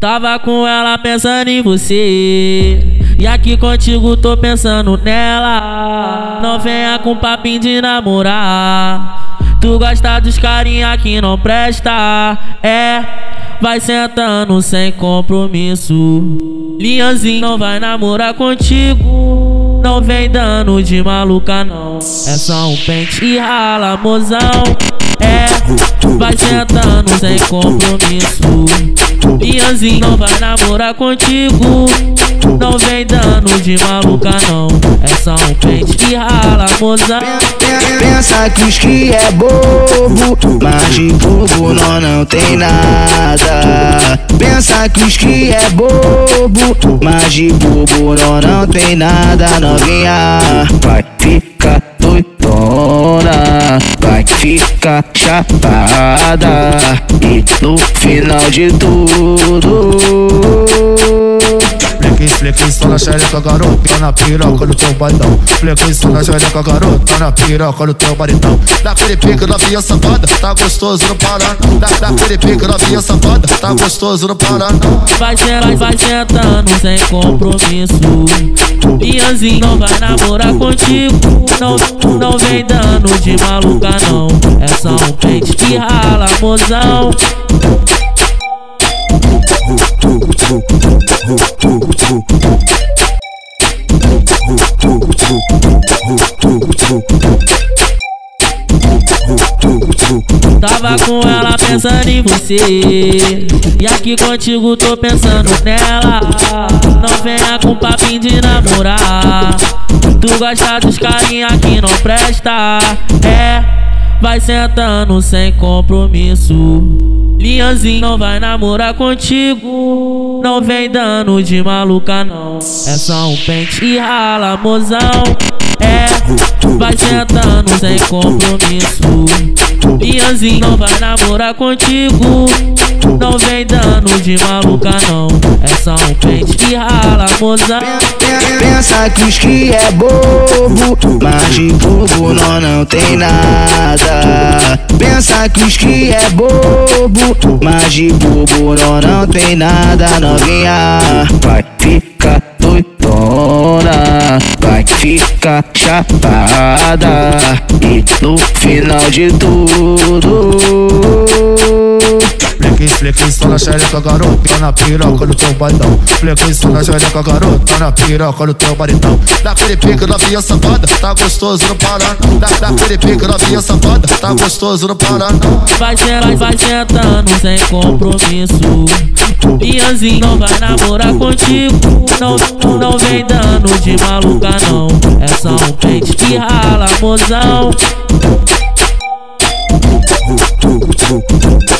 Tava com ela pensando em você. E aqui contigo tô pensando nela. Não venha com papinho de namorar. Tu gosta dos carinha que não presta. É, vai sentando sem compromisso. Linhazinho não vai namorar contigo. Não vem dando de maluca, não. É só um pente e rala, mozão. Sentando sem compromisso. Ianzinho não vai namorar contigo. Não vem dando de maluca, não. É só um pente que rala, moça. Pensa que os que é bobo, mas de bobo não, não tem nada. Pensa que os que é bobo, mas de bobo não, não tem nada. Novinha, vai vai ficar chapada. E no final de tudo Flequei só na xereca, garota, na piroca do teu baitão. Flequei só na xereca, garota, na piroca do teu baritão. Daquele pique novinha safada, tá gostoso no Paraná. Daquele pique novinha safada, tá gostoso no Paraná. Vai, vai, vai sentando sem compromisso. Ianzinho não vai namorar contigo. Não, não vem dando de maluca, não. É só um pente que rala, mozão. Tava com ela pensando em você. E aqui contigo tô pensando nela. Não venha com papinho de namorar. Tu gosta dos carinha que não presta. É, vai sentando sem compromisso Linhazinho não vai namorar contigo. Não vem dando de maluca, não. É só um pente e rala, mozão. É, vai sentando sem compromisso. Linhazinho não vai namorar contigo. Não vem dando de maluca, não. É só um pente e rala, mozão. Pensa que os que é bobo, mas de bobo não, não tem nada. Pensa que os que é bobo, mas de bobo não, não tem nada. Novinha, vai ficar doidona, vai ficar chapada. E no final de tudo Flequei só na xereca, garota, na piroca do teu baitão. Flequei só na xereca, garota, na piroca do teu baritão. Daquele pique novinha safada, tá gostoso no Paraná. Daquele pique novinha safada, tá gostoso no Paraná. Vai, vai, vai sentando sem compromisso. Ianzinho não vai namorar contigo. Não, não vem dando de maluca, não. É só um pente que rala, mozão.